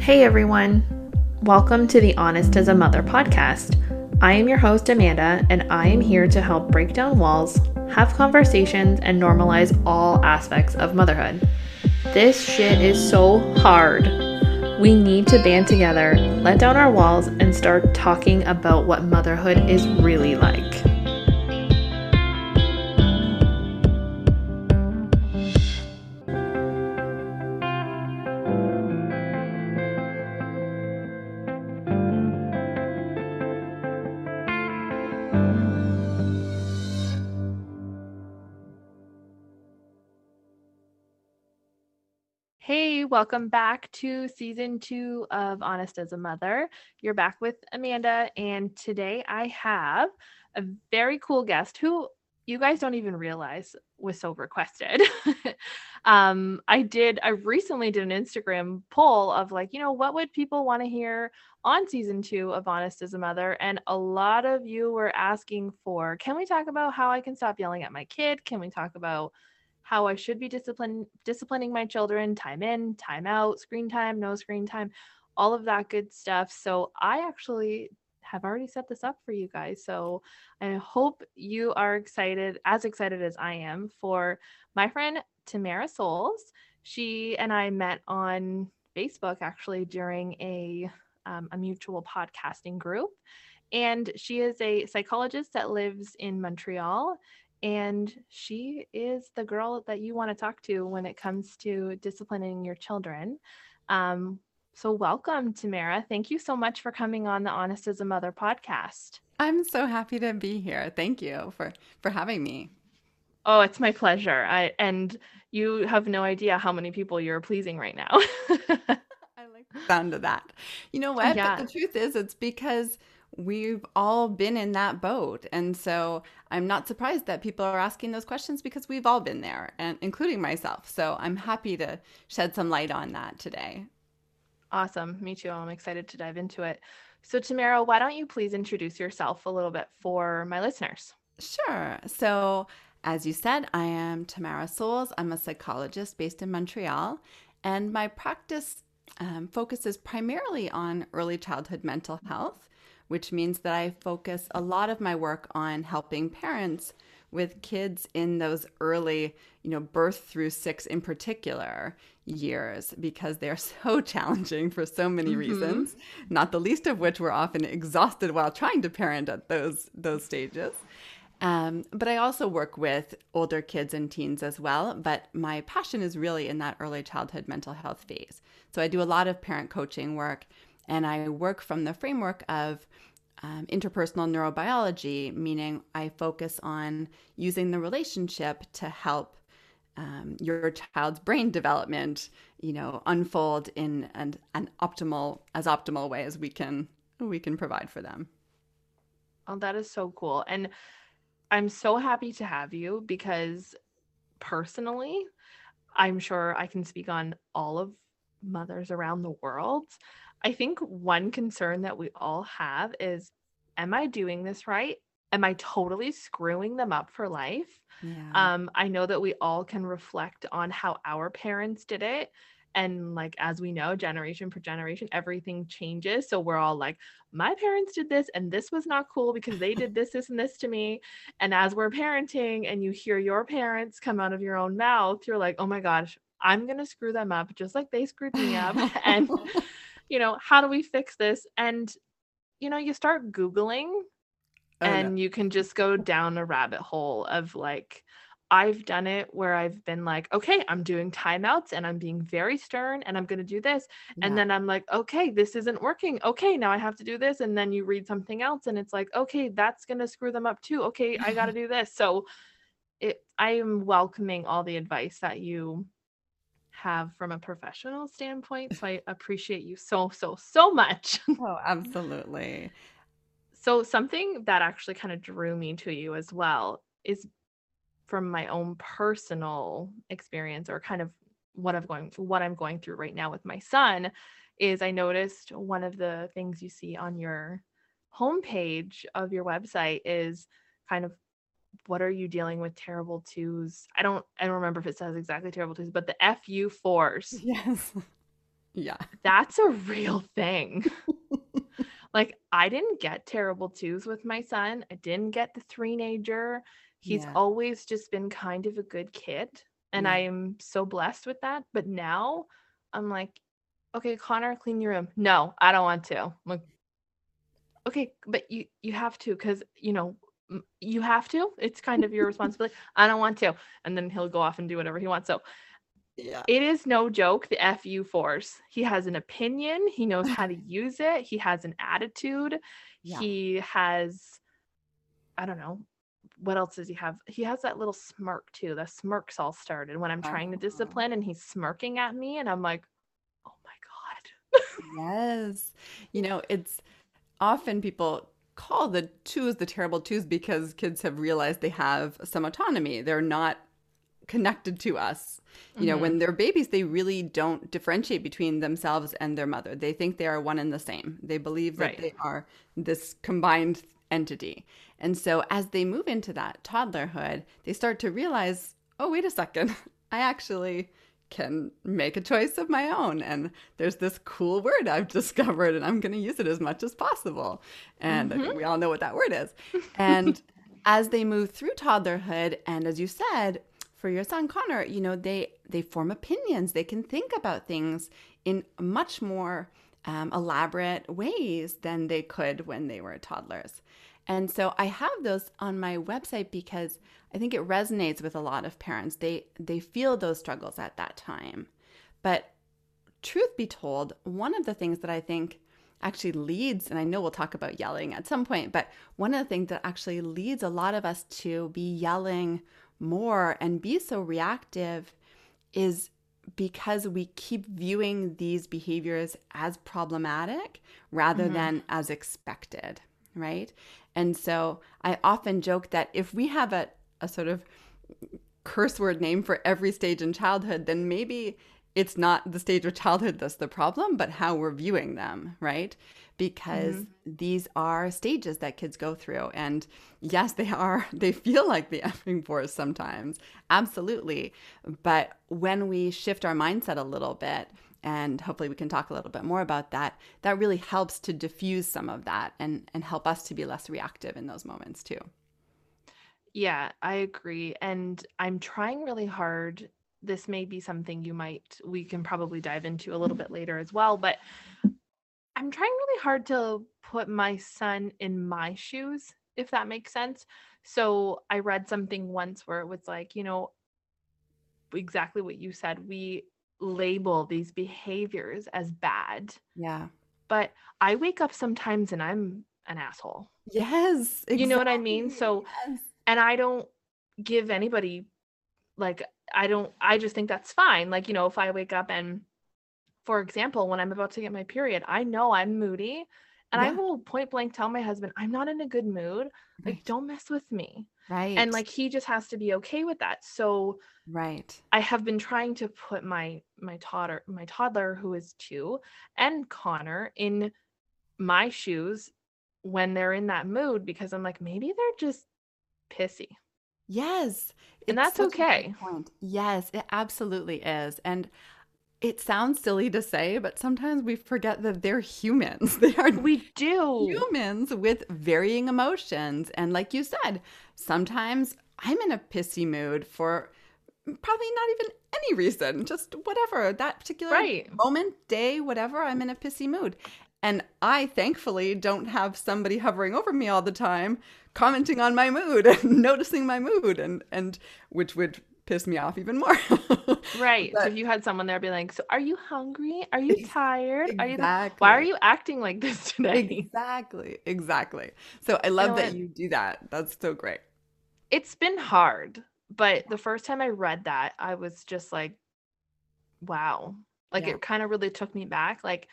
Hey everyone, welcome to the Honest as a Mother podcast. I am your host, Amanda, and I am here to help break down walls, have conversations, and normalize all aspects of motherhood. This shit is so hard. We need to band together, let down our walls, and start talking about what motherhood is really like. Welcome back to season two of Honest as a Mother. You're back with Amanda, and today I have a very cool guest who you guys don't even realize was so requested. um, I did, I recently did an Instagram poll of like, you know, what would people want to hear on season two of Honest as a Mother? And a lot of you were asking for, can we talk about how I can stop yelling at my kid? Can we talk about how I should be discipline, disciplining my children, time in, time out, screen time, no screen time, all of that good stuff. So I actually have already set this up for you guys. So I hope you are excited, as excited as I am, for my friend Tamara Soles. She and I met on Facebook actually during a um, a mutual podcasting group. And she is a psychologist that lives in Montreal and she is the girl that you want to talk to when it comes to disciplining your children. Um, so, welcome, Tamara. Thank you so much for coming on the Honest as a Mother podcast. I'm so happy to be here. Thank you for for having me. Oh, it's my pleasure. I and you have no idea how many people you're pleasing right now. I like the sound of that. You know what? Yeah. But the truth is, it's because we've all been in that boat. And so I'm not surprised that people are asking those questions because we've all been there, and including myself. So I'm happy to shed some light on that today. Awesome. Me too. I'm excited to dive into it. So, Tamara, why don't you please introduce yourself a little bit for my listeners? Sure. So, as you said, I am Tamara Soles. I'm a psychologist based in Montreal, and my practice um, focuses primarily on early childhood mental health which means that I focus a lot of my work on helping parents with kids in those early, you know, birth through six in particular years because they're so challenging for so many mm-hmm. reasons, not the least of which we're often exhausted while trying to parent at those those stages. Um, but I also work with older kids and teens as well. But my passion is really in that early childhood mental health phase. So I do a lot of parent coaching work and I work from the framework of um, interpersonal neurobiology, meaning I focus on using the relationship to help um, your child's brain development, you know, unfold in an, an optimal as optimal way as we can we can provide for them. Oh, that is so cool, and I'm so happy to have you because personally, I'm sure I can speak on all of mothers around the world. I think one concern that we all have is Am I doing this right? Am I totally screwing them up for life? Yeah. Um, I know that we all can reflect on how our parents did it. And like, as we know, generation for generation, everything changes. So we're all like, my parents did this, and this was not cool because they did this, this, and this to me. And as we're parenting and you hear your parents come out of your own mouth, you're like, oh my gosh, I'm going to screw them up just like they screwed me up. and you know, how do we fix this? And, you know, you start Googling oh, and you can just go down a rabbit hole of like, I've done it where I've been like, okay, I'm doing timeouts and I'm being very stern and I'm going to do this. Yeah. And then I'm like, okay, this isn't working. Okay, now I have to do this. And then you read something else and it's like, okay, that's going to screw them up too. Okay, I got to do this. So it, I am welcoming all the advice that you have from a professional standpoint. So I appreciate you so, so, so much. Oh, absolutely. so, something that actually kind of drew me to you as well is from my own personal experience or kind of what I'm going what I'm going through right now with my son is I noticed one of the things you see on your homepage of your website is kind of what are you dealing with terrible twos? I don't I don't remember if it says exactly terrible twos, but the FU fours. Yes. Yeah. That's a real thing. like I didn't get terrible twos with my son. I didn't get the three-nager. He's Yeah. always just been kind of a good kid, and Yeah. I am so blessed with that. But now I'm like, okay, Connor, clean your room. No, I don't want to. I'm like, okay, but you you have to because you know m- you have to. It's kind of your responsibility. I don't want to, and then he'll go off and do whatever he wants. So Yeah. it is no joke, the FU fours. He has an opinion, he knows how to use it, he has an attitude, Yeah. he has I don't know. What else does he have? He has that little smirk too. The smirks all started when I'm trying to Uh-huh. discipline and he's smirking at me and I'm like, "Oh my god." Yes. You know, it's often people call the twos the terrible twos because kids have realized they have some autonomy. They're not connected to us. You know, Mhm. when they're babies, they really don't differentiate between themselves and their mother. They think they are one and the same. They believe that Right. they are this combined entity. And so as they move into that toddlerhood, they start to realize, oh, wait a second, I actually can make a choice of my own. And there's this cool word I've discovered, and I'm going to use it as much as possible. And I think we all know what that word is. And as they move through toddlerhood, and as you said, for your son Connor, you know, they they form opinions. They can think about things in much more um, elaborate ways than they could when they were toddlers. And so I have those on my website because I think it resonates with a lot of parents. They they feel those struggles at that time. But truth be told, one of the things that I think actually leads, and I know we'll talk about yelling at some point, but one of the things that actually leads a lot of us to be yelling more and be so reactive is because we keep viewing these behaviors as problematic rather Mhm. than as expected, right? And so I often joke that if we have a, a sort of curse word name for every stage in childhood, then maybe it's not the stage of childhood that's the problem, but how we're viewing them, right? Because mm-hmm. these are stages that kids go through. And yes, they are, they feel like the effing fours sometimes. Absolutely. But when we shift our mindset a little bit, and hopefully we can talk a little bit more about that, that really helps to diffuse some of that and, and help us to be less reactive in those moments too. Yeah, I agree. And I'm trying really hard. This may be something you might, we can probably dive into a little bit later as well, but I'm trying really hard to put my son in my shoes, if that makes sense. So I read something once where it was like, you know, exactly what you said. We label these behaviors as bad, Yeah. but I wake up sometimes and I'm an asshole. Yes. You know what I mean? So Yes. and I don't give anybody like I don't I just think that's fine. Like, you know, if I wake up and for example, when I'm about to get my period, I know I'm moody and I will point blank tell my husband, I'm not in a good mood. Like, Right. don't mess with me. Right. And like he just has to be okay with that. So right. I have been trying to put my my toddler my toddler who is 2 and Connor in my shoes when they're in that mood because I'm like maybe they're just pissy. Yes. And that's such a great okay. Yes, it absolutely is. And it sounds silly to say, but sometimes we forget that they're humans. They are We do. humans with varying emotions. And like you said, sometimes I'm in a pissy mood for probably not even any reason, just whatever, that particular Right. moment, day, whatever, I'm in a pissy mood. And I thankfully don't have somebody hovering over me all the time, commenting on my mood and noticing my mood, and, and which would piss me off even more. Right. so if you had someone there be like, "So are you hungry? Are you tired? Are you exactly. Why are you acting like this today?" Exactly, exactly. So I love know that you do that. That's so great. It's been hard, but the first time I read that, I was just like, "Wow." Like Yeah. it kind of really took me back. Like,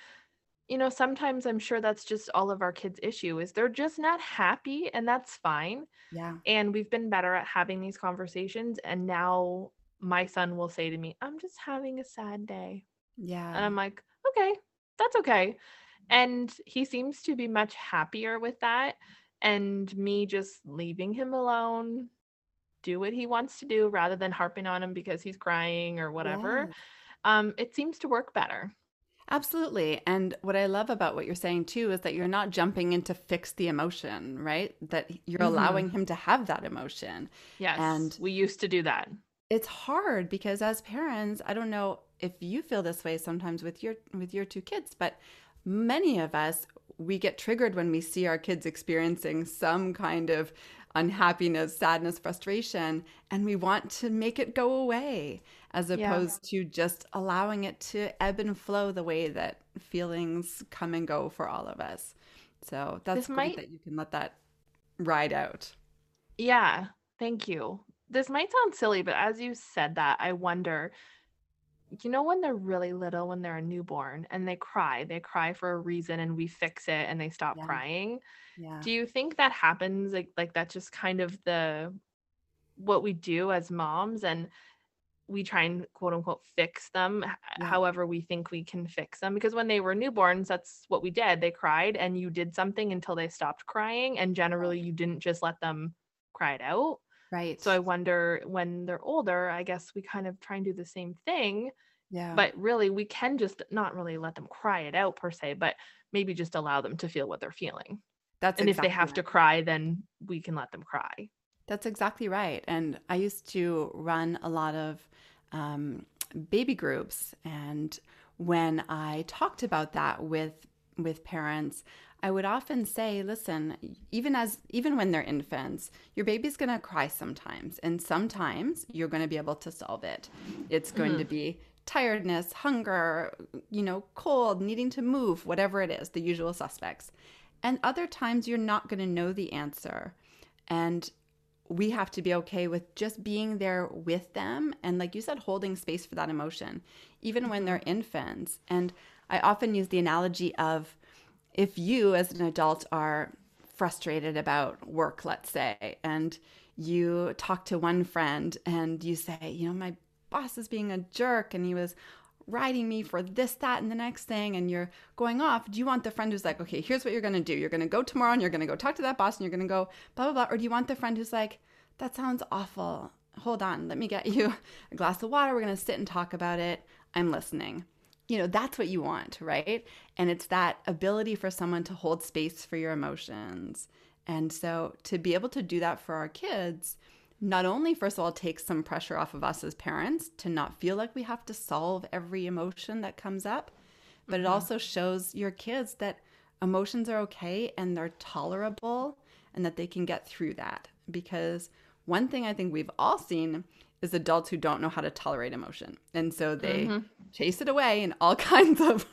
you know, sometimes I'm sure that's just all of our kids' issue is they're just not happy and that's fine. Yeah. And we've been better at having these conversations and now my son will say to me, "I'm just having a sad day." Yeah. And I'm like, okay, that's okay. And he seems to be much happier with that. And me just leaving him alone, do what he wants to do rather than harping on him because he's crying or whatever. Yes. Um, it seems to work better. Absolutely. And what I love about what you're saying too is that you're not jumping in to fix the emotion, right? That you're Mhm. allowing him to have that emotion. Yes. And- we used to do that. It's hard because as parents, I don't know if you feel this way sometimes with your with your two kids, but many of us we get triggered when we see our kids experiencing some kind of unhappiness, sadness, frustration, and we want to make it go away as Yeah. opposed to just allowing it to ebb and flow the way that feelings come and go for all of us. So that's This great might- that you can let that ride out. Yeah, thank you. This might sound silly, but as you said that, I wonder, you know, when they're really little, when they're a newborn and they cry, they cry for a reason and we fix it and they stop Yeah. crying. Yeah. Do you think that happens like like that's just kind of the what we do as moms and we try and quote unquote fix them Yeah. however we think we can fix them because when they were newborns that's what we did they cried and you did something until they stopped crying and generally you didn't just let them cry it out Right. so i wonder when they're older i guess we kind of try and do the same thing yeah. but really we can just not really let them cry it out per se but maybe just allow them to feel what they're feeling that's and if they have right. to cry then we can let them cry That's exactly right. And I used to run a lot of um, baby groups, and when I talked about that with with parents, I would often say, "Listen, even as even when they're infants, your baby's going to cry sometimes, and sometimes you're going to be able to solve it. It's going to be." Tiredness, hunger, you know, cold, needing to move, whatever it is, the usual suspects. And other times you're not going to know the answer. And we have to be okay with just being there with them and like you said holding space for that emotion even when they're infants. And i often use the analogy of if you as an adult are frustrated about work let's say and you talk to one friend and you say you know my boss is being a jerk and he was writing me for this, that, and the next thing, and you're going off, do you want the friend who's like, okay, here's what you're gonna do. You're gonna go tomorrow and you're gonna go talk to that boss and you're gonna go blah, blah, blah. Or do you want the friend who's like, that sounds awful. Hold on, let me get you a glass of water. We're gonna sit and talk about it. I'm listening. You know, that's what you want, right? And it's that ability for someone to hold space for your emotions. And so to be able to do that for our kids, not only, first of all, takes some pressure off of us as parents to not feel like we have to solve every emotion that comes up, but it mm-hmm. also shows your kids that emotions are okay and they're tolerable and that they can get through that. Because one thing I think we've all seen is adults who don't know how to tolerate emotion. And so they mm-hmm. chase it away in all kinds of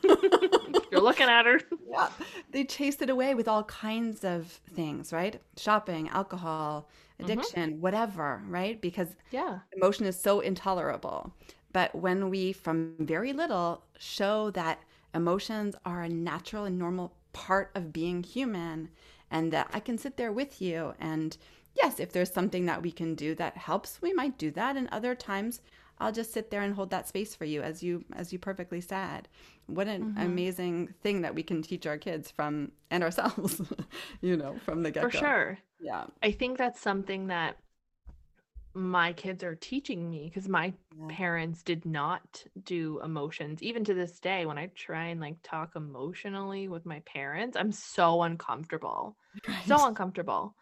you're looking at her yeah. They chase it away with all kinds of things, right? Shopping, alcohol, mm-hmm. addiction, whatever, right? Because yeah emotion is so intolerable. But when we, from very little, show that emotions are a natural and normal part of being human, and that I can sit there with you, and yes, if there's something that we can do that helps, we might do that. And other times, I'll just sit there and hold that space for you, as you as you perfectly said. What an amazing thing that we can teach our kids from and ourselves, you know, from the get go. for sure Yeah. I think that's something that my kids are teaching me because my Yeah. parents did not do emotions. Even to this day, when I try and like talk emotionally with my parents, I'm so uncomfortable. So uncomfortable.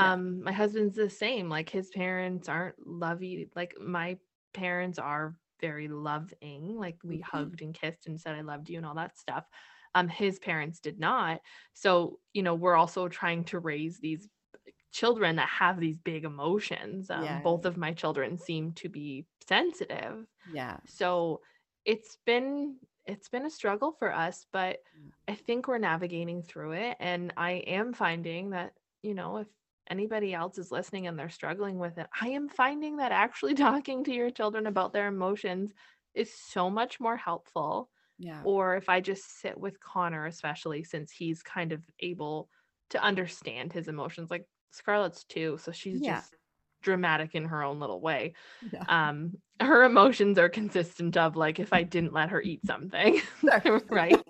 Yeah. Um, my husband's the same. Like his parents aren't lovey. Like my parents are very loving. Like we Mhm. hugged and kissed and said I loved you and all that stuff. Um, his parents did not. So, you know, we're also trying to raise these children that have these big emotions. Um, Yeah. Both of my children seem to be sensitive. Yeah. So it's been it's been a struggle for us, but Mm. I think we're navigating through it. And I am finding that, you know, if anybody else is listening and they're struggling with it, I am finding that actually talking to your children about their emotions is so much more helpful. Yeah. Or if I just sit with Connor, especially since he's kind of able to understand his emotions, like Scarlett's too. So she's Yeah. just dramatic in her own little way Yeah. um her emotions are consistent of like if i didn't let her eat something right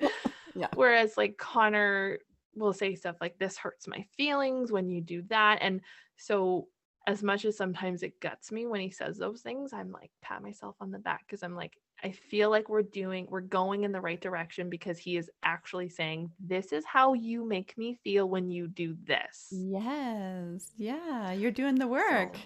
Yeah. whereas like connor will say stuff like this hurts my feelings when you do that and so as much as sometimes it guts me when he says those things i'm like pat myself on the back because i'm like I feel like we're doing, we're going in the right direction because he is actually saying, This is how you make me feel when you do this. Yes. Yeah. You're doing the work. So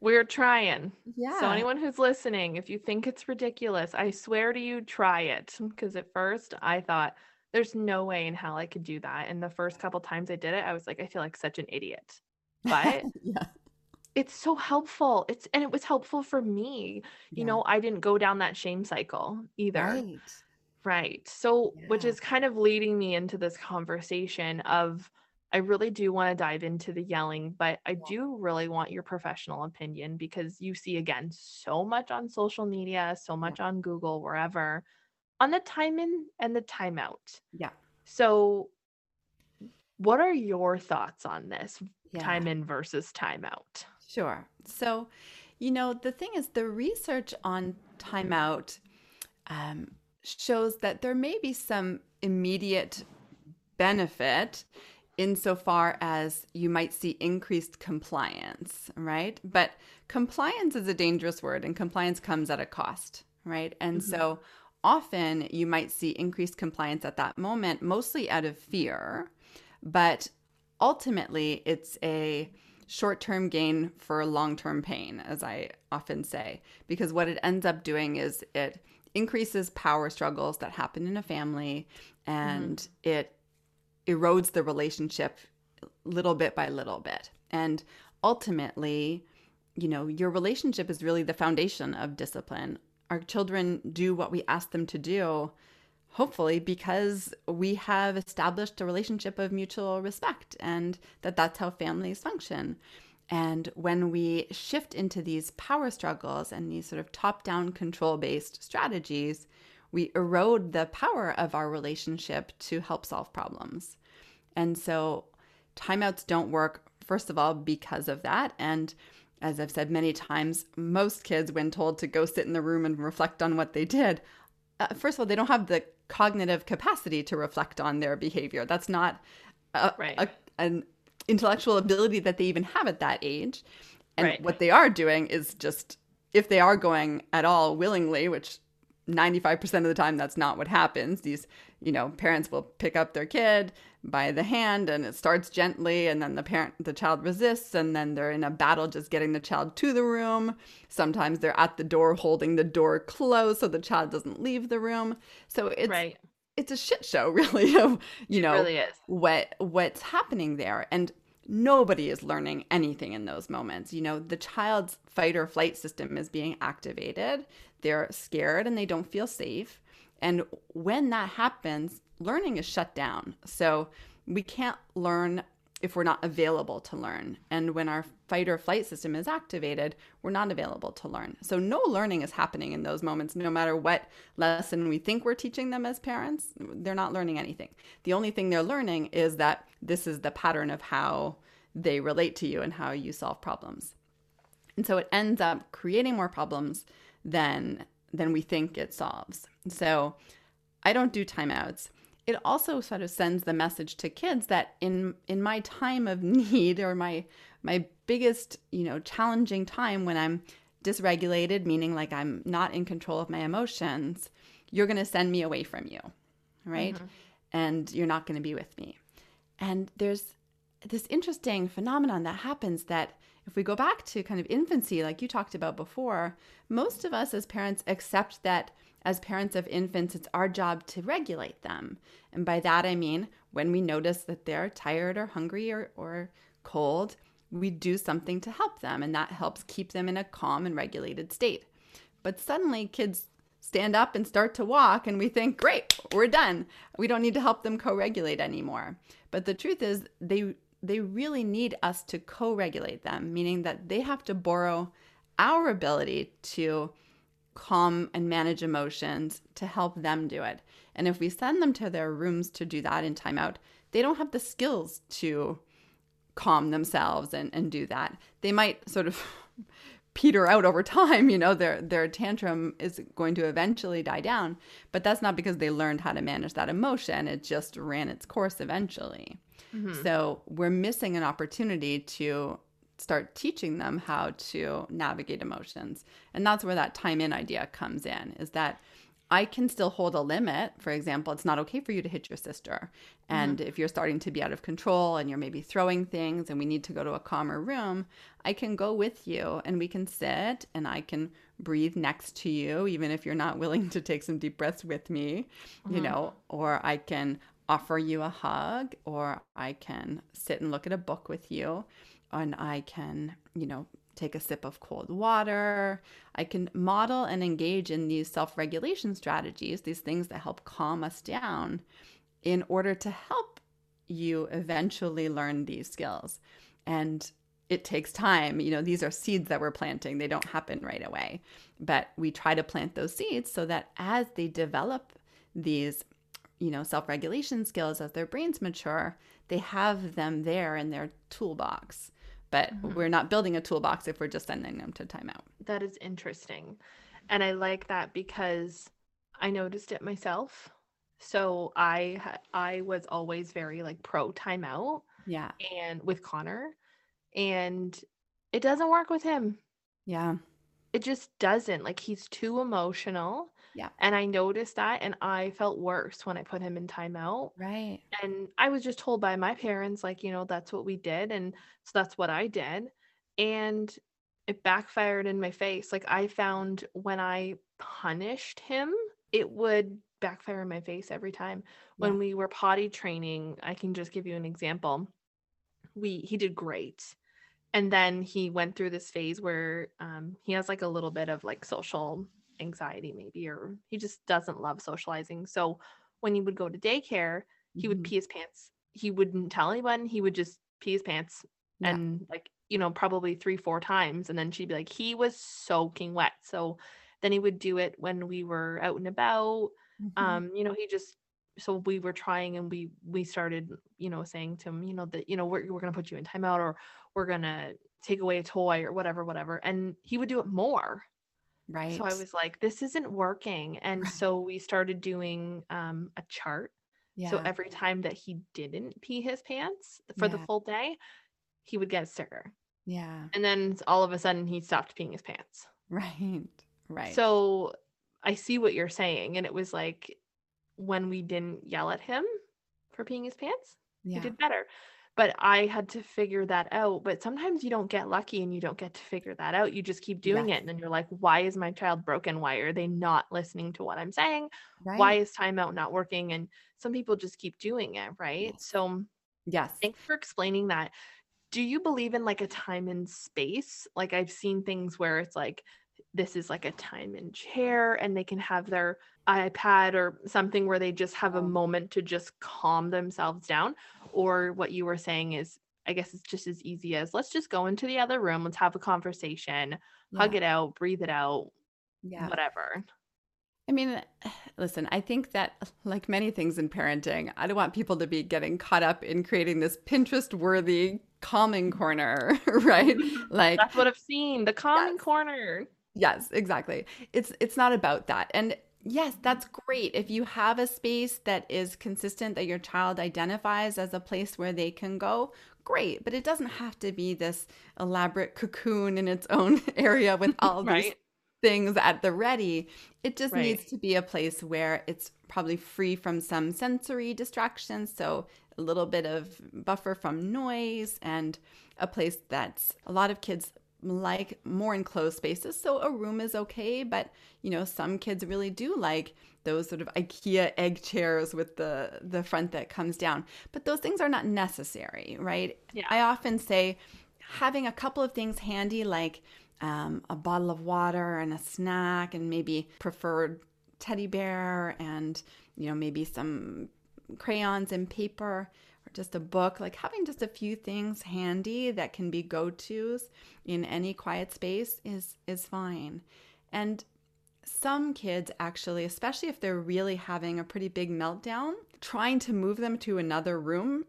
we're trying. Yeah. So, anyone who's listening, if you think it's ridiculous, I swear to you, try it. Because at first I thought, There's no way in hell I could do that. And the first couple times I did it, I was like, I feel like such an idiot. But yeah it's so helpful. It's and it was helpful for me. You yeah. know, I didn't go down that shame cycle either. Right. Right. So, yeah. which is kind of leading me into this conversation of I really do want to dive into the yelling, but I do really want your professional opinion because you see again so much on social media, so much on Google, wherever, on the time in and the timeout. Yeah. So, what are your thoughts on this yeah. time in versus time out? Sure. So, you know, the thing is, the research on timeout um, shows that there may be some immediate benefit insofar as you might see increased compliance, right? But compliance is a dangerous word, and compliance comes at a cost, right? And mm-hmm. so often you might see increased compliance at that moment, mostly out of fear, but ultimately it's a short term gain for long term pain, as I often say, because what it ends up doing is it increases power struggles that happen in a family and mm-hmm. it erodes the relationship little bit by little bit. And ultimately, you know, your relationship is really the foundation of discipline. Our children do what we ask them to do hopefully because we have established a relationship of mutual respect and that that's how families function. And when we shift into these power struggles and these sort of top down control based strategies we erode the power of our relationship to help solve problems. And so timeouts don't work first of all because of that. And as I've said many times, most kids, when told to go sit in the room and reflect on what they did, uh, first of all, they don't have the cognitive capacity to reflect on their behavior. That's not a, right. a, an intellectual ability that they even have at that age. And right. what they are doing is just, if they are going at all willingly, which 95% of the time that's not what happens these you know parents will pick up their kid by the hand and it starts gently and then the parent the child resists and then they're in a battle just getting the child to the room sometimes they're at the door holding the door closed so the child doesn't leave the room so it's right. it's a shit show really of you know really what what's happening there and nobody is learning anything in those moments. You know, the child's fight or flight system is being activated. They're scared and they don't feel safe. And when that happens, learning is shut down. So we can't learn if we're not available to learn. And when our fight or flight system is activated, we're not available to learn. So no learning is happening in those moments, no matter what lesson we think we're teaching them as parents. They're not learning anything. The only thing they're learning is that this is the pattern of how they relate to you and how you solve problems. And so it ends up creating more problems than than we think it solves. So I don't do timeouts. It also sort of sends the message to kids that in in my time of need or my my biggest, you know, challenging time when I'm dysregulated, meaning like I'm not in control of my emotions, you're going to send me away from you, right? Mm-hmm. And you're not going to be with me. And there's this interesting phenomenon that happens that if we go back to kind of infancy, like you talked about before, most of us as parents accept that as parents of infants, it's our job to regulate them. And by that, I mean when we notice that they're tired or hungry or, or cold, we do something to help them, and that helps keep them in a calm and regulated state. But suddenly, kids stand up and start to walk, and we think, great, we're done. We don't need to help them co regulate anymore. But the truth is, they they really need us to co regulate them, meaning that they have to borrow our ability to calm and manage emotions to help them do it. And if we send them to their rooms to do that in timeout, they don't have the skills to calm themselves and, and do that. They might sort of peter out over time, you know, their their tantrum is going to eventually die down, but that's not because they learned how to manage that emotion. It just ran its course eventually. Mm-hmm. So, we're missing an opportunity to start teaching them how to navigate emotions. And that's where that time in idea comes in is that I can still hold a limit. For example, it's not okay for you to hit your sister. And mm-hmm. if you're starting to be out of control and you're maybe throwing things and we need to go to a calmer room, I can go with you and we can sit and I can breathe next to you, even if you're not willing to take some deep breaths with me, mm-hmm. you know, or I can offer you a hug or I can sit and look at a book with you and I can, you know, take a sip of cold water. I can model and engage in these self regulation strategies, these things that help calm us down in order to help you eventually learn these skills. And it takes time. You know, these are seeds that we're planting, they don't happen right away. But we try to plant those seeds so that as they develop these, you know, self regulation skills, as their brains mature, they have them there in their toolbox but mm-hmm. we're not building a toolbox if we're just sending them to timeout. That is interesting. And I like that because I noticed it myself. So I I was always very like pro timeout. Yeah. And with Connor and it doesn't work with him. Yeah. It just doesn't. Like he's too emotional. Yeah. And I noticed that and I felt worse when I put him in timeout. Right. And I was just told by my parents, like, you know, that's what we did. And so that's what I did. And it backfired in my face. Like I found when I punished him, it would backfire in my face every time. Yeah. When we were potty training, I can just give you an example. We he did great. And then he went through this phase where um, he has like a little bit of like social anxiety maybe or he just doesn't love socializing. So when he would go to daycare he mm-hmm. would pee his pants. He wouldn't tell anyone. He would just pee his pants yeah. and like you know probably three four times and then she'd be like he was soaking wet. So then he would do it when we were out and about. Mm-hmm. um you know he just so we were trying and we we started you know saying to him you know that you know we're, we're gonna put you in timeout or we're gonna take away a toy or whatever whatever. And he would do it more Right. So I was like, this isn't working. And so we started doing um, a chart. Yeah. So every time that he didn't pee his pants for yeah. the full day, he would get a sticker. Yeah. And then all of a sudden he stopped peeing his pants. Right. Right. So I see what you're saying. And it was like when we didn't yell at him for peeing his pants, yeah. he did better but I had to figure that out. But sometimes you don't get lucky and you don't get to figure that out. You just keep doing yes. it. And then you're like, why is my child broken? Why are they not listening to what I'm saying? Right. Why is timeout not working? And some people just keep doing it. Right. So, mm, yes. Thanks for explaining that. Do you believe in like a time in space? Like I've seen things where it's like, this is like a time in chair and they can have their iPad or something where they just have a oh. moment to just calm themselves down. Or what you were saying is, I guess it's just as easy as let's just go into the other room, let's have a conversation, yeah. hug it out, breathe it out, yeah, whatever. I mean, listen, I think that like many things in parenting, I don't want people to be getting caught up in creating this Pinterest worthy calming corner, right? Like That's what I've seen, the calming yes. corner. Yes, exactly. It's it's not about that. And yes, that's great. If you have a space that is consistent that your child identifies as a place where they can go, great. But it doesn't have to be this elaborate cocoon in its own area with all right. these things at the ready. It just right. needs to be a place where it's probably free from some sensory distractions. So a little bit of buffer from noise and a place that's a lot of kids like more enclosed spaces. So a room is okay, but you know, some kids really do like those sort of IKEA egg chairs with the the front that comes down. But those things are not necessary, right? Yeah. I often say having a couple of things handy like um, a bottle of water and a snack and maybe preferred teddy bear and you know maybe some crayons and paper just a book, like having just a few things handy that can be go-tos in any quiet space is is fine. And some kids actually, especially if they're really having a pretty big meltdown, trying to move them to another room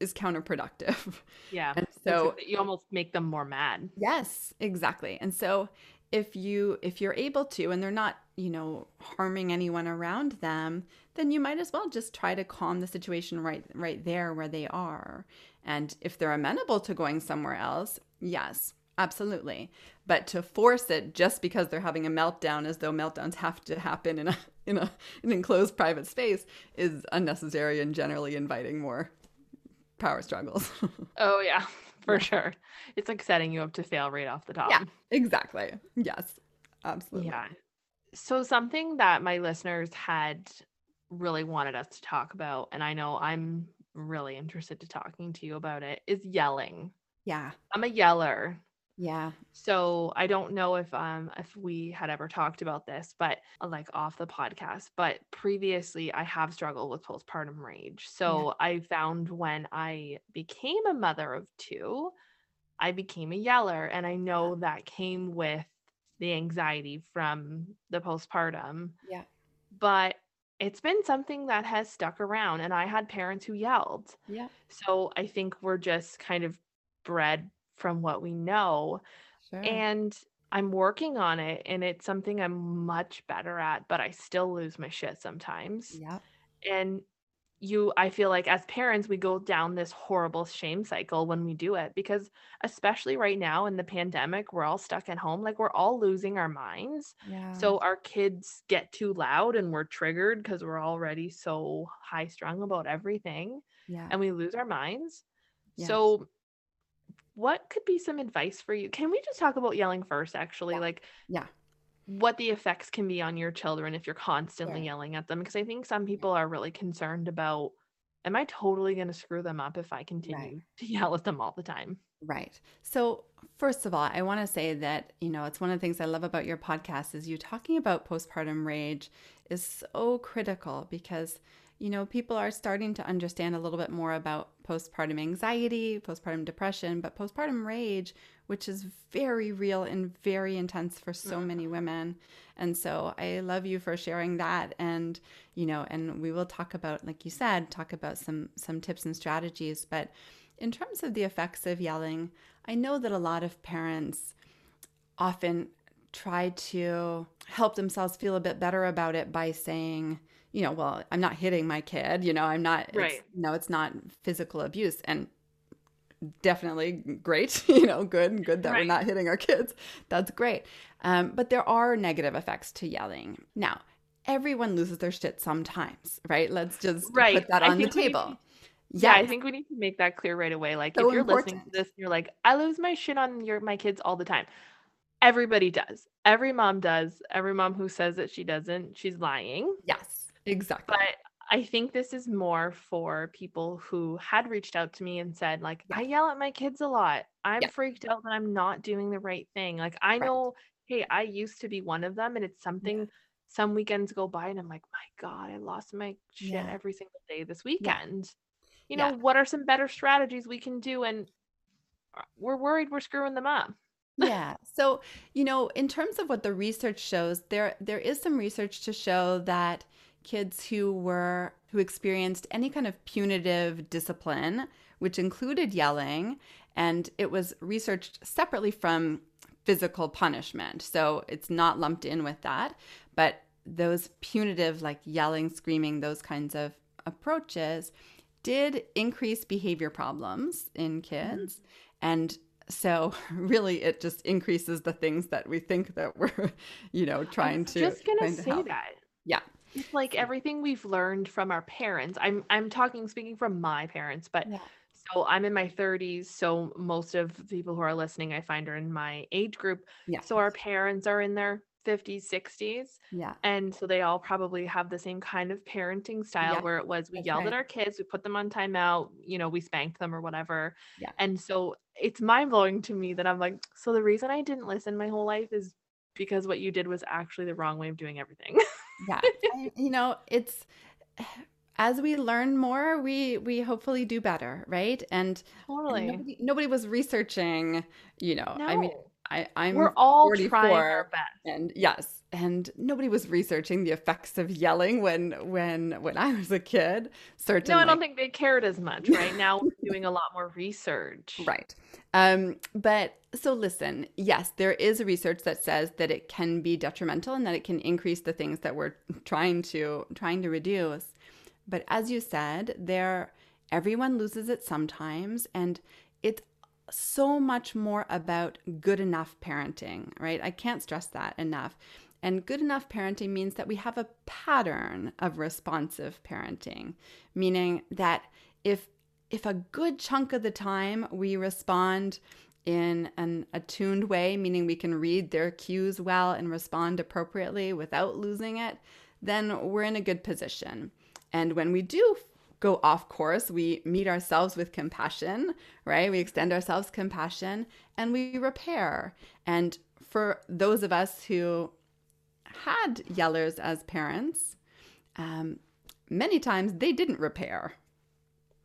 is counterproductive. Yeah. And so you almost make them more mad. Yes, exactly. And so if you if you're able to and they're not you know, harming anyone around them, then you might as well just try to calm the situation right right there where they are. And if they're amenable to going somewhere else, yes, absolutely. But to force it just because they're having a meltdown as though meltdowns have to happen in a in a an enclosed private space is unnecessary and generally inviting more power struggles. oh yeah, for yeah. sure. It's like setting you up to fail right off the top. Yeah, exactly. Yes. Absolutely. Yeah. So something that my listeners had really wanted us to talk about and I know I'm really interested to talking to you about it is yelling. Yeah. I'm a yeller. Yeah. So I don't know if um if we had ever talked about this, but uh, like off the podcast, but previously I have struggled with postpartum rage. So yeah. I found when I became a mother of two, I became a yeller and I know that came with the anxiety from the postpartum. Yeah. But it's been something that has stuck around and I had parents who yelled. Yeah. So I think we're just kind of bred from what we know. Sure. And I'm working on it and it's something I'm much better at, but I still lose my shit sometimes. Yeah. And you I feel like as parents we go down this horrible shame cycle when we do it because especially right now in the pandemic we're all stuck at home like we're all losing our minds. Yeah. So our kids get too loud and we're triggered because we're already so high strung about everything. Yeah. And we lose our minds. Yes. So what could be some advice for you? Can we just talk about yelling first actually? Yeah. Like Yeah what the effects can be on your children if you're constantly right. yelling at them because i think some people are really concerned about am i totally going to screw them up if i continue right. to yell at them all the time right so first of all i want to say that you know it's one of the things i love about your podcast is you talking about postpartum rage is so critical because you know, people are starting to understand a little bit more about postpartum anxiety, postpartum depression, but postpartum rage, which is very real and very intense for so mm-hmm. many women. And so I love you for sharing that and, you know, and we will talk about like you said, talk about some some tips and strategies, but in terms of the effects of yelling, I know that a lot of parents often try to help themselves feel a bit better about it by saying, you know, well, I'm not hitting my kid, you know, I'm not, right. no, it's not physical abuse. And definitely great, you know, good, good that right. we're not hitting our kids. That's great. Um, but there are negative effects to yelling. Now, everyone loses their shit sometimes, right? Let's just right. put that on the table. Yeah, I think we need to make that clear right away. Like so if you're important. listening to this, you're like, I lose my shit on your my kids all the time. Everybody does. Every mom does. Every mom who says that she doesn't, she's lying. Yes. Exactly. But I think this is more for people who had reached out to me and said, like, yeah. I yell at my kids a lot. I'm yeah. freaked out that I'm not doing the right thing. Like, I right. know, hey, I used to be one of them, and it's something yeah. some weekends go by, and I'm like, my God, I lost my shit every single day this weekend. You know, what are some better strategies we can do? And uh, we're worried we're screwing them up. yeah. So, you know, in terms of what the research shows, there there is some research to show that kids who were who experienced any kind of punitive discipline, which included yelling, and it was researched separately from physical punishment. So it's not lumped in with that, but those punitive like yelling, screaming, those kinds of approaches did increase behavior problems in kids mm-hmm. and so really it just increases the things that we think that we're you know trying to just gonna say help. that yeah it's like everything we've learned from our parents. I'm I'm talking speaking from my parents, but yeah. so I'm in my 30s, so most of the people who are listening I find are in my age group. Yeah. So our parents are in their 50s, 60s. Yeah. And so they all probably have the same kind of parenting style where it was we That's yelled right. at our kids, we put them on timeout, you know, we spanked them or whatever. Yeah. And so it's mind blowing to me that I'm like, so the reason I didn't listen my whole life is because what you did was actually the wrong way of doing everything. yeah. you know, it's as we learn more, we we hopefully do better, right? And totally nobody, nobody was researching, you know. No. I mean, I I'm we're all 44, trying our best, and yes, and nobody was researching the effects of yelling when when when I was a kid. Certainly, no, I don't think they cared as much. Right now, we're doing a lot more research. Right. Um, but so listen, yes, there is a research that says that it can be detrimental and that it can increase the things that we're trying to trying to reduce. But as you said, there everyone loses it sometimes and it's so much more about good enough parenting, right? I can't stress that enough. And good enough parenting means that we have a pattern of responsive parenting, meaning that if if a good chunk of the time we respond in an attuned way, meaning we can read their cues well and respond appropriately without losing it, then we're in a good position. And when we do go off course, we meet ourselves with compassion, right? We extend ourselves compassion and we repair. And for those of us who had yellers as parents, um, many times they didn't repair.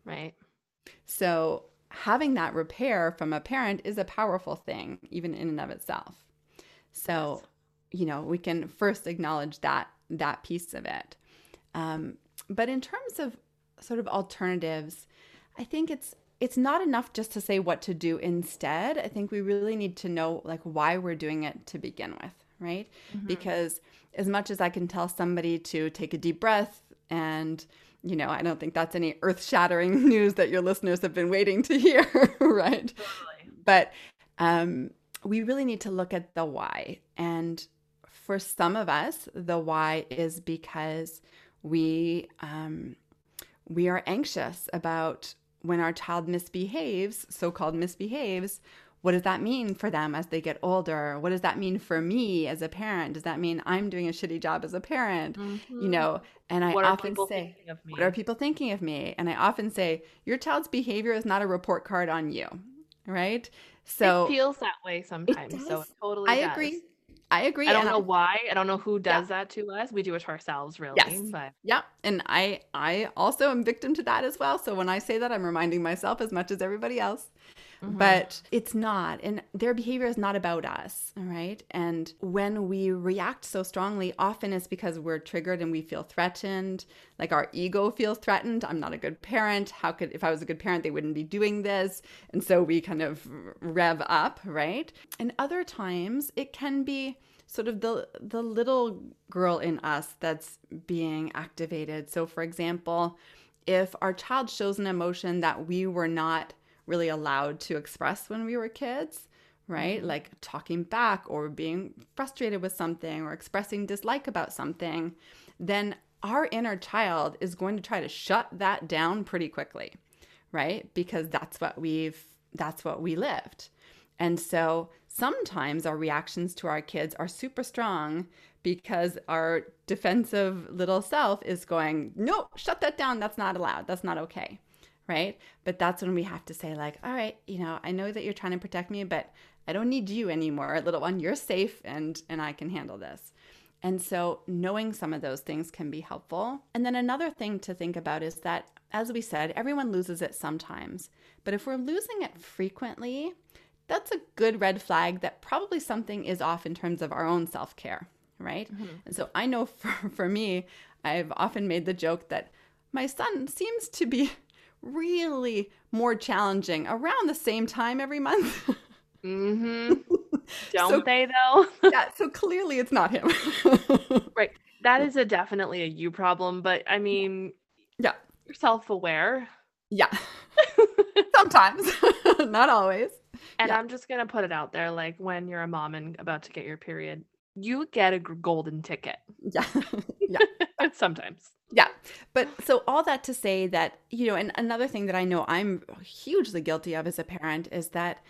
Right. So having that repair from a parent is a powerful thing, even in and of itself. So, yes. you know, we can first acknowledge that that piece of it. Um, but in terms of sort of alternatives, I think it's it's not enough just to say what to do instead. I think we really need to know like why we're doing it to begin with, right? Mm-hmm. Because as much as I can tell somebody to take a deep breath and you know, I don't think that's any earth shattering news that your listeners have been waiting to hear, right? Totally. But um, we really need to look at the why. And for some of us, the why is because we um, we are anxious about when our child misbehaves, so-called misbehaves, what does that mean for them as they get older? What does that mean for me as a parent? Does that mean I'm doing a shitty job as a parent? Mm-hmm. You know, and I often say, What are people thinking of me? And I often say, Your child's behavior is not a report card on you, right? So it feels that way sometimes. So it totally I does. agree. I agree. I don't know I, why. I don't know who does yeah. that to us. We do it to ourselves, really. Yes. But yeah, and I I also am victim to that as well. So when I say that, I'm reminding myself as much as everybody else Mm-hmm. But it's not. And their behavior is not about us. All right. And when we react so strongly, often it's because we're triggered and we feel threatened. Like our ego feels threatened. I'm not a good parent. How could, if I was a good parent, they wouldn't be doing this. And so we kind of rev up. Right. And other times it can be sort of the the little girl in us that's being activated. So for example, if our child shows an emotion that we were not really allowed to express when we were kids, right? Mm-hmm. Like talking back or being frustrated with something or expressing dislike about something, then our inner child is going to try to shut that down pretty quickly, right? Because that's what we've that's what we lived. And so sometimes our reactions to our kids are super strong because our defensive little self is going, no, shut that down. That's not allowed. That's not okay right? But that's when we have to say, like, all right, you know, I know that you're trying to protect me, but I don't need you anymore, little one. You're safe and and I can handle this. And so knowing some of those things can be helpful. And then another thing to think about is that as we said, everyone loses it sometimes. But if we're losing it frequently, that's a good red flag that probably something is off in terms of our own self-care, right? Mm-hmm. And so I know for, for me, I've often made the joke that my son seems to be really more challenging around the same time every month. mm-hmm. Don't so, they though? yeah, so clearly it's not him. right. That is a definitely a you problem, but I mean, yeah. You're self-aware. Yeah. Sometimes, not always. And yeah. I'm just going to put it out there like when you're a mom and about to get your period, you get a golden ticket. Yeah. yeah. Sometimes. Yeah. But so all that to say that, you know, and another thing that I know I'm hugely guilty of as a parent is that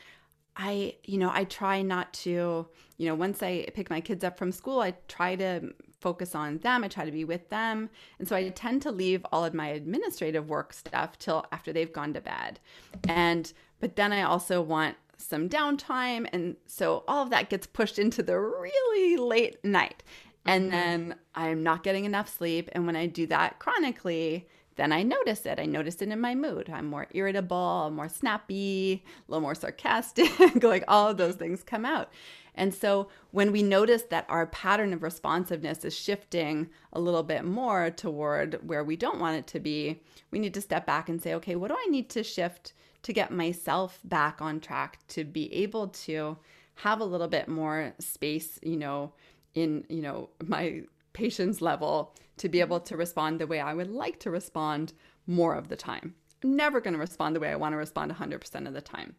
I, you know, I try not to, you know, once I pick my kids up from school, I try to focus on them. I try to be with them. And so I tend to leave all of my administrative work stuff till after they've gone to bed. And, but then I also want some downtime. And so all of that gets pushed into the really late night and mm-hmm. then I'm not getting enough sleep. And when I do that chronically, then I notice it. I notice it in my mood. I'm more irritable, more snappy, a little more sarcastic, like all of those things come out. And so when we notice that our pattern of responsiveness is shifting a little bit more toward where we don't want it to be, we need to step back and say, okay, what do I need to shift to get myself back on track to be able to have a little bit more space, you know, in, you know, my patience level to be able to respond the way I would like to respond more of the time. I'm never going to respond the way I want to respond 100% of the time.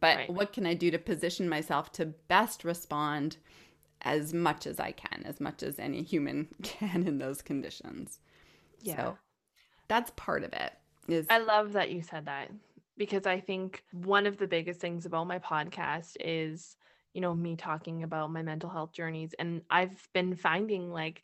But right. what can I do to position myself to best respond as much as I can, as much as any human can in those conditions? Yeah. So that's part of it. Is I love that you said that because I think one of the biggest things about my podcast is, you know, me talking about my mental health journeys and I've been finding like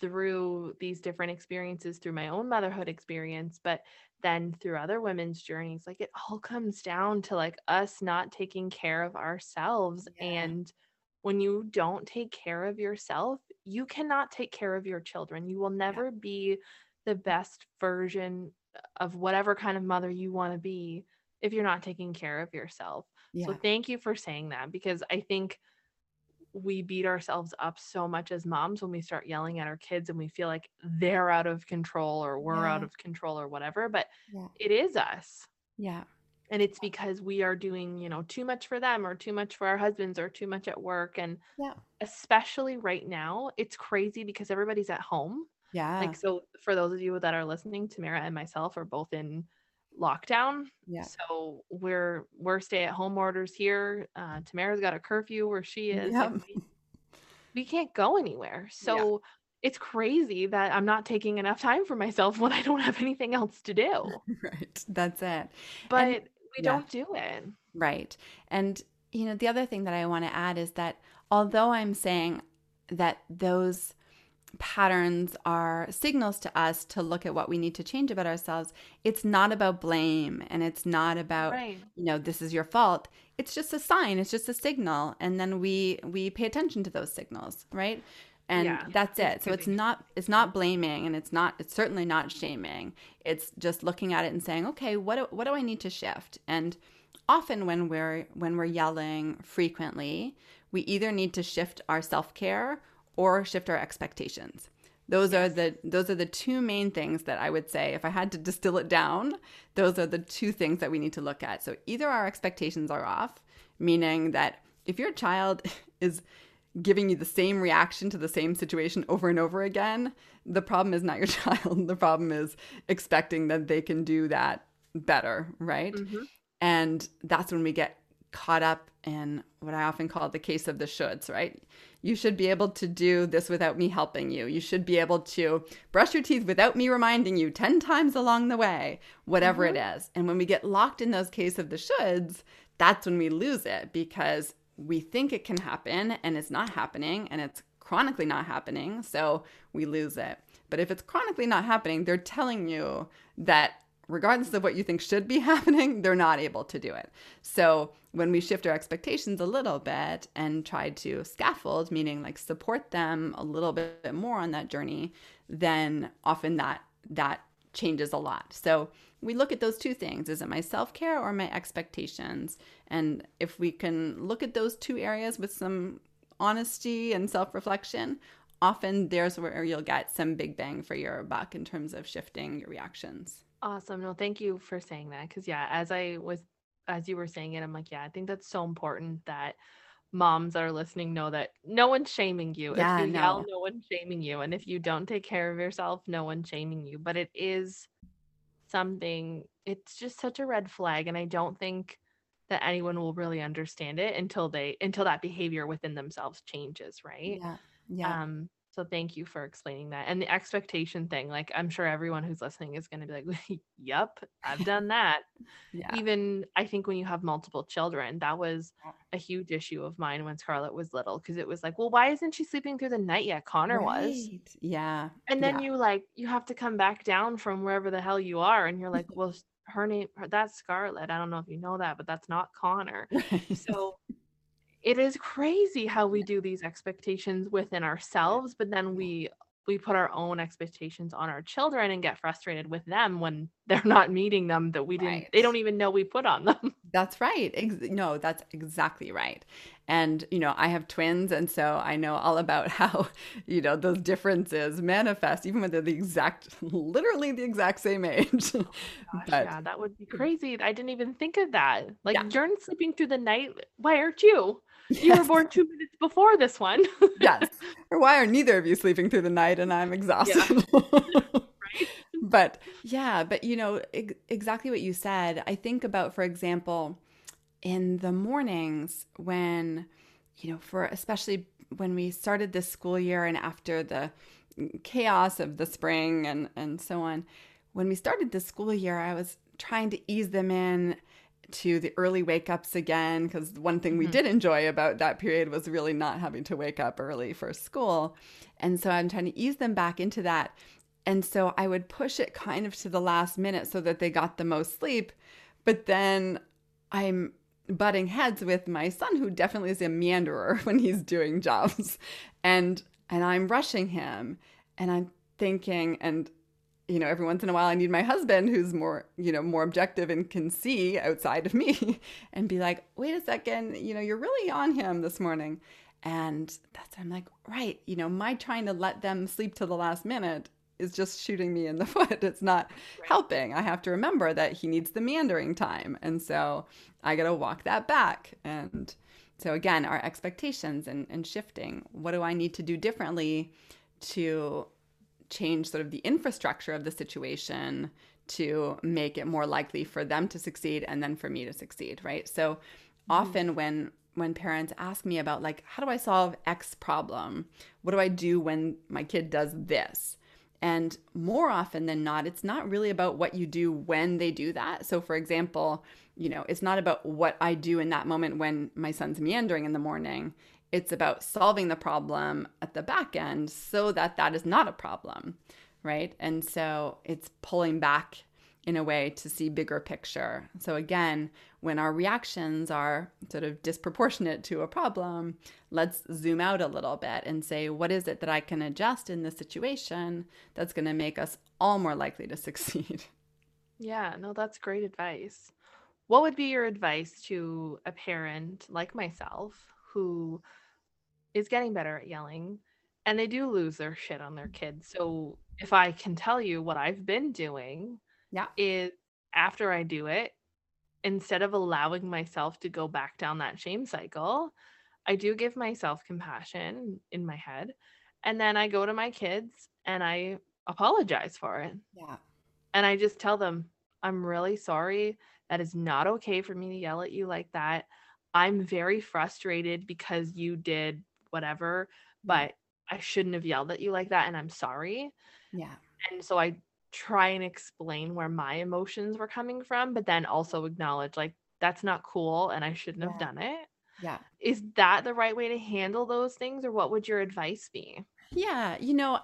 through these different experiences through my own motherhood experience but then through other women's journeys like it all comes down to like us not taking care of ourselves yeah. and when you don't take care of yourself you cannot take care of your children you will never yeah. be the best version uh, of whatever kind of mother you want to be if you're not taking care of yourself yeah. so thank you for saying that because i think we beat ourselves up so much as moms when we start yelling at our kids and we feel like they're out of control or we're yeah. out of control or whatever but yeah. it is us yeah and it's because we are doing you know too much for them or too much for our husbands or too much at work and yeah especially right now it's crazy because everybody's at home yeah like so for those of you that are listening tamara and myself are both in lockdown. Yeah. So we're we're stay at home orders here. Uh, Tamara's got a curfew where she is. We, we, can't go anywhere. So yeah. it's crazy that I'm not taking enough time for myself when I don't have anything else to do. right. That's it. But and, we yeah. don't do it. Right. And you know, the other thing that I want to add is that although I'm saying that those patterns are signals to us to look at what we need to change about ourselves it's not about blame and it's not about right. you know this is your fault. It's just a sign it's just a signal and then we we pay attention to those signals right? And yeah, that's it. So it's not it's not blaming and it's not it's certainly not shaming. It's just looking at it and saying okay what do, what do i need to shift? And often when we're when we're yelling frequently we either need to shift our self-care or shift our expectations. Those yes. are the those are the two main things that I would say if I had to distill it down, those are the two things that we need to look at. So either our expectations are off, meaning that if your child is giving you the same reaction to the same situation over and over again, the problem is not your child. The problem is expecting that they can do that better, right? Mm-hmm. And that's when we get caught up in what I often call the case of the shoulds, right? You should be able to do this without me helping you. You should be able to brush your teeth without me reminding you 10 times along the way, whatever mm-hmm. it is. And when we get locked in those case of the shoulds, that's when we lose it because we think it can happen and it's not happening and it's chronically not happening. So we lose it. But if it's chronically not happening, they're telling you that regardless of what you think should be happening, they're not able to do it. So when we shift our expectations a little bit and try to scaffold, meaning like support them a little bit more on that journey, then often that that changes a lot. So we look at those two things. Is it my self-care or my expectations? And if we can look at those two areas with some honesty and self-reflection, often there's where you'll get some big bang for your buck in terms of shifting your reactions. Awesome. No, thank you for saying that. Cause yeah, as I was as you were saying it, I'm like, yeah, I think that's so important that moms that are listening know that no one's shaming you. Yeah, if you no. yell, no one's shaming you. And if you don't take care of yourself, no one's shaming you. But it is something, it's just such a red flag. And I don't think that anyone will really understand it until they until that behavior within themselves changes, right? Yeah. Yeah. Um, so thank you for explaining that. And the expectation thing, like I'm sure everyone who's listening is going to be like, "Yep, I've done that." yeah. Even I think when you have multiple children, that was a huge issue of mine when Scarlett was little because it was like, "Well, why isn't she sleeping through the night yet?" Connor right. was. Yeah. And then yeah. you like you have to come back down from wherever the hell you are and you're like, "Well, her name that's Scarlett. I don't know if you know that, but that's not Connor." So it is crazy how we do these expectations within ourselves, but then we we put our own expectations on our children and get frustrated with them when they're not meeting them that we didn't Right. they don't even know we put on them. That's right. Ex- no, that's exactly right. And, you know, I have twins, and so I know all about how, you know, those differences manifest, even when they're the exact, literally the exact same age. Oh but yeah, that would be crazy. I didn't even think of that. Like Yeah. you're sleeping through the night. Why aren't you? You were born two minutes before this one. yes. Or why are neither of you sleeping through the night and I'm exhausted? But yeah, but you know, ex- exactly what you said. I think about, for example, in the mornings when, you know, for especially when we started this school year and after the chaos of the spring and, and so on, when we started this school year, I was trying to ease them in to the early wake ups again because one thing we Mhm. did enjoy about that period was really not having to wake up early for school. And so i'm trying to ease them back into that. And so i would push it kind of to the last minute so that they got the most sleep. But then i'm butting heads with my son who definitely is a meanderer when he's doing jobs. And and i'm rushing him. And i'm thinking and you know every once in a while i need my husband who's more you know more objective and can see outside of me and be like wait a second you know you're really on him this morning. And that's i'm like right you know my trying to let them sleep till the last minute is just shooting me in the foot. It's not helping. I have to remember that he needs the meandering time. And so i got to walk that back. And so again our expectations and, and shifting. What do i need to do differently to change sort of the infrastructure of the situation to make it more likely for them to succeed and then for me to succeed right? So mm-hmm. often when when parents ask me about like how do i solve x problem? What do i do when my kid does this? And more often than not it's not really about what you do when they do that. So for example you know it's not about what i do in that moment when my son's meandering in the morning it's about solving the problem at the back end so that that is not a problem right? And so it's pulling back in a way to see bigger picture. So again when our reactions are sort of disproportionate to a problem let's zoom out a little bit and say what is it that i can adjust in this situation that's going to make us all more likely to succeed? Yeah, no, that's great advice. What would be your advice to a parent like myself who is getting better at yelling and they do lose their shit on their kids? So, if I can tell you what I've been doing, Yeah. is after I do it, instead of allowing myself to go back down that shame cycle, I do give myself compassion in my head. And then I go to my kids and I apologize for it. yeah And I just tell them, I'm really sorry. That is not okay for me to yell at you like that. I'm very frustrated because you did whatever, but I shouldn't have yelled at you like that. And I'm sorry. yeah And so I try and explain where my emotions were coming from, but then also acknowledge, like, that's not cool and I shouldn't have done it. yeah Is that the right way to handle those things, or what would your advice be? Yeah, you know,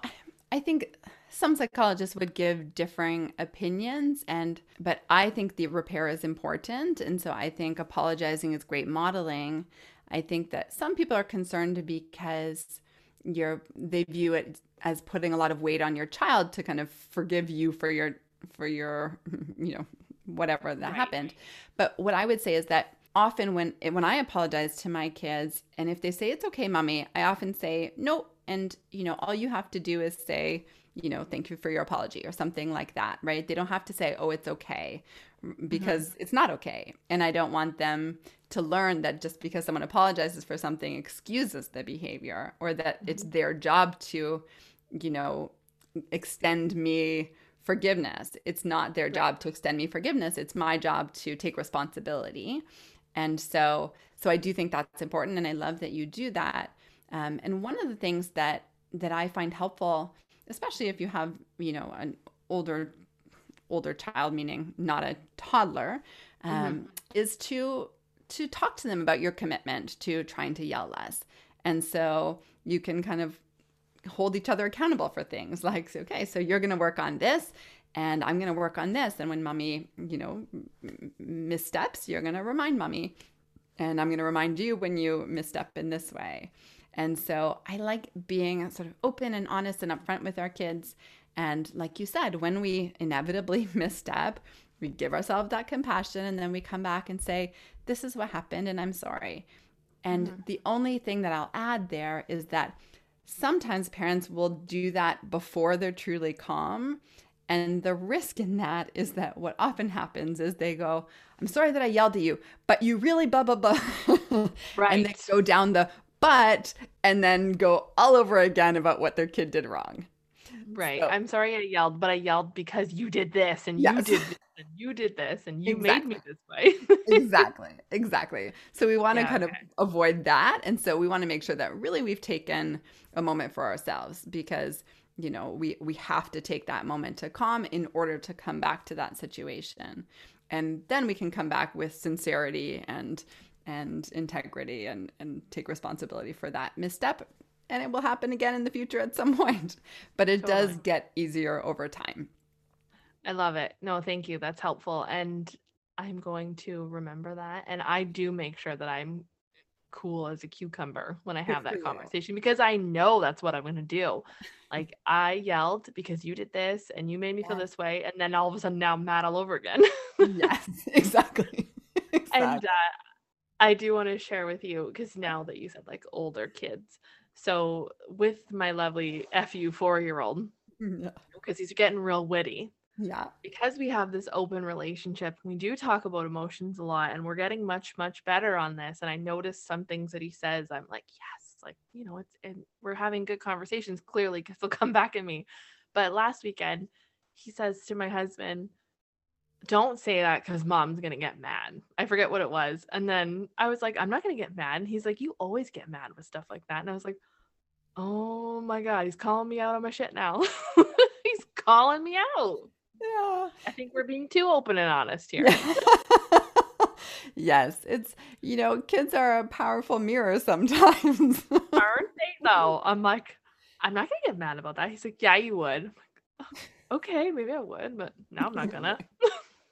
I think some psychologists would give differing opinions and but I think the repair is important and so I think apologizing is great modeling. I think that some people are concerned because you're they view it as putting a lot of weight on your child to kind of forgive you for your for your you know whatever that Right. happened. But what I would say is that often when when I apologize to my kids and if they say it's okay mommy, I often say no and you know all you have to do is say you know thank you for your apology or something like that, right? They don't have to say oh it's okay because it's not okay. And I don't want them to learn that just because someone apologizes for something excuses the behavior or that it's their job to you know extend me forgiveness. It's not their job to extend me forgiveness. It's my job to take responsibility. And so, so I do think that's important, and I love that you do that. Um, and one of the things that that I find helpful, especially if you have you know an older older child, meaning not a toddler, um, is to to talk to them about your commitment to trying to yell less. And so you can kind of hold each other accountable for things like okay so you're going to work on this and i'm going to work on this. And when mommy you know m- missteps you're going to remind mommy. And i'm going to remind you when you misstep in this way And so I like being sort of open and honest and upfront with our kids. And like you said, when we inevitably misstep, we give ourselves that compassion and then we come back and say, This is what happened and I'm sorry. And mm-hmm. the only thing that I'll add there is that sometimes parents will do that before they're truly calm. And the risk in that is that what often happens is they go, I'm sorry that I yelled at you, but you really blah, blah, blah. right. And they go down the but and then go all over again about what their kid did wrong. Right. So, I'm sorry I yelled, but I yelled because you did this and yes. you did this and you did this and you exactly. made me this way. exactly. Exactly. So we want to yeah, kind okay. of avoid that. And so we want to make sure that really we've taken a moment for ourselves because you know we we have to take that moment to calm in order to come back to that situation and then we can come back with sincerity and and integrity and and take responsibility for that misstep. And it will happen again in the future at some point. But it totally. does get easier over time. I love it. No thank you. That's helpful. And i'm going to remember that. And i do make sure that i'm cool as a cucumber when i have that conversation because i know that's what i'm going to do. Like i yelled because you did this and you made me yeah. feel this way. And then all of a sudden now i'm mad all over again. Yes exactly, exactly. and uh, I do want to share with you because now that you said like older kids. So with my lovely FU four year old, because mm-hmm. yeah. he's getting real witty. Yeah. Because we have this open relationship, we do talk about emotions a lot and we're getting much, much better on this. And I noticed some things that he says, I'm like, yes, like, you know, it's and we're having good conversations clearly because they'll come back at me. But last weekend, he says to my husband, don't say that because mom's gonna get mad. I forget what it was. And then I was like, I'm not gonna get mad. And he's like, You always get mad with stuff like that. And I was like, Oh my god, he's calling me out on my shit now. he's calling me out. Yeah. I think we're being too open and honest here. yes, it's you know, kids are a powerful mirror sometimes. Aren't they though? I'm like, I'm not gonna get mad about that. He's like, Yeah, you would. Like, okay, maybe I would, but now I'm not gonna.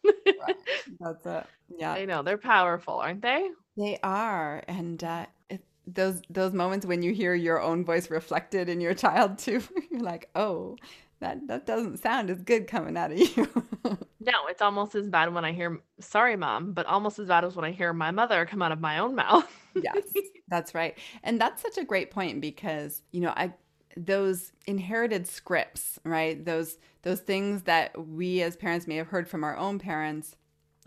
That's it. Yeah. I know they're powerful, aren't they? They are. And uh, it, those those moments when you hear your own voice reflected in your child too, you're like, oh, that that doesn't sound as good coming out of you. no, it's almost as bad when I hear sorry mom, but almost as bad as when I hear my mother come out of my own mouth. yes. That's right. And that's such a great point because, you know, I those inherited scripts, right? Those those things that we as parents may have heard from our own parents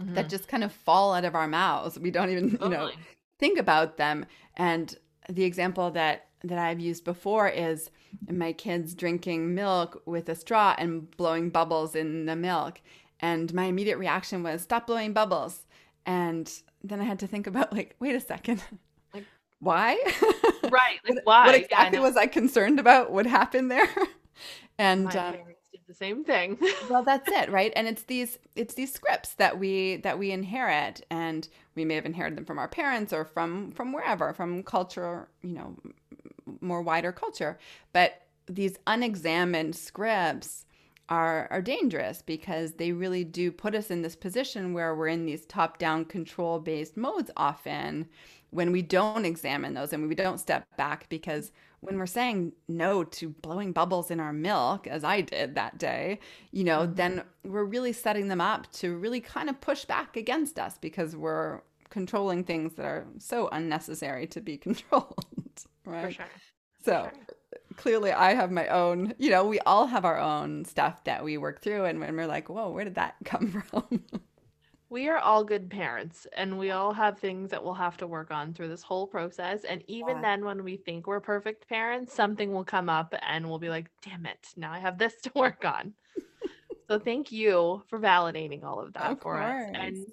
mm-hmm. that just kind of fall out of our mouths. We don't even, totally. you know, think about them. And the example that that I've used before is my kids drinking milk with a straw and blowing bubbles in the milk. And my immediate reaction was stop blowing bubbles. And then I had to think about like, wait a second. Why? Right. Like why? what exactly yeah, was I concerned about? What happened there? and My um, the same thing. well, that's it, right? And it's these it's these scripts that we that we inherit and we may have inherited them from our parents or from from wherever, from culture, you know, more wider culture. But these unexamined scripts are are dangerous because they really do put us in this position where we're in these top-down control-based modes often when we don't examine those and we don't step back because when we're saying no to blowing bubbles in our milk, as I did that day, you know, mm-hmm. then we're really setting them up to really kind of push back against us because we're controlling things that are so unnecessary to be controlled. right. For sure. So sure. clearly I have my own, you know, we all have our own stuff that we work through and when we're like, whoa, where did that come from? We are all good parents and we all have things that we'll have to work on through this whole process and even yeah. then when we think we're perfect parents something will come up and we'll be like damn it now i have this to work on so thank you for validating all of that of for course. us and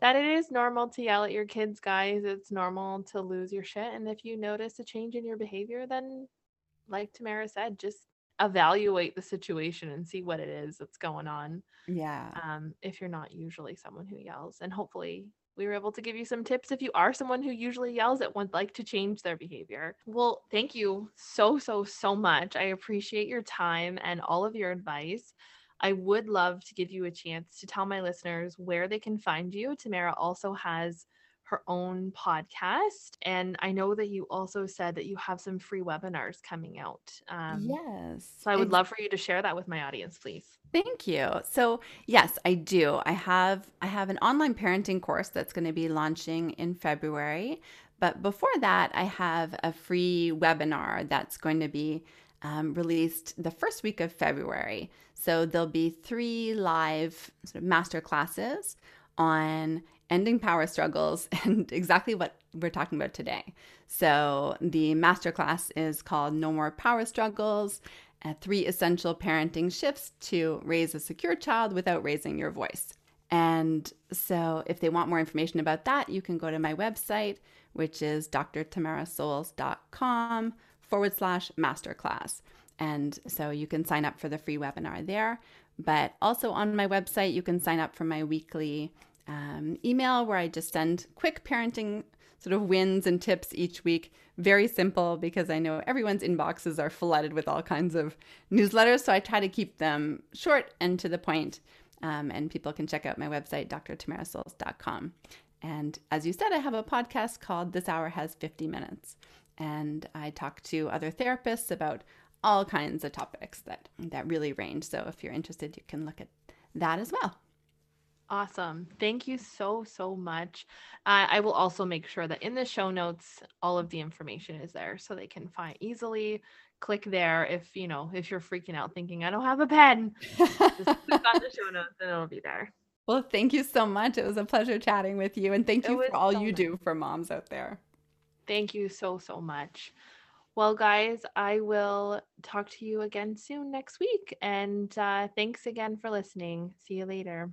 that it is normal to yell at your kids guys it's normal to lose your shit and if you notice a change in your behavior then like tamara said just evaluate the situation and see what it is that's going on. Yeah. Um, if you're not usually someone who yells, and hopefully we were able to give you some tips if you are someone who usually yells at would like to change their behavior. Well, thank you so, so, so much. I appreciate your time and all of your advice. I would love to give you a chance to tell my listeners where they can find you. Tamara also has her own podcast. And I know that you also said that you have some free webinars coming out. Um, yes. So I would love for you to share that with my audience, please. Thank you. So, yes, I do. I have I have an online parenting course that's going to be launching in February. But before that, I have a free webinar that's going to be um, released the first week of February. So there'll be three live sort of master classes on ending power struggles and exactly what we're talking about today. So the master class is called No More Power Struggles. Uh, three essential parenting shifts to raise a secure child without raising your voice. And so, if they want more information about that, you can go to my website, which is drtamarasoles.com forward slash masterclass. And so you can sign up for the free webinar there. But also on my website, you can sign up for my weekly um, email where I just send quick parenting sort of wins and tips each week. Very simple because I know everyone's inboxes are flooded with all kinds of newsletters. So I try to keep them short and to the point. Um, and people can check out my website, drtamarasoles.com. And as you said, I have a podcast called This Hour Has 50 Minutes. And I talk to other therapists about all kinds of topics that, that really range. So if you're interested, you can look at that as well. Awesome. Thank you so, so much. Uh, I will also make sure that in the show notes, all of the information is there so they can find easily click there if you know if you're freaking out thinking I don't have a pen. Just click on the show notes and it'll be there. Well, thank you so much. It was a pleasure chatting with you. And thank you for all so you nice. do for moms out there. Thank you so, so much. Well, guys, I will talk to you again soon next week. And uh, thanks again for listening. See you later.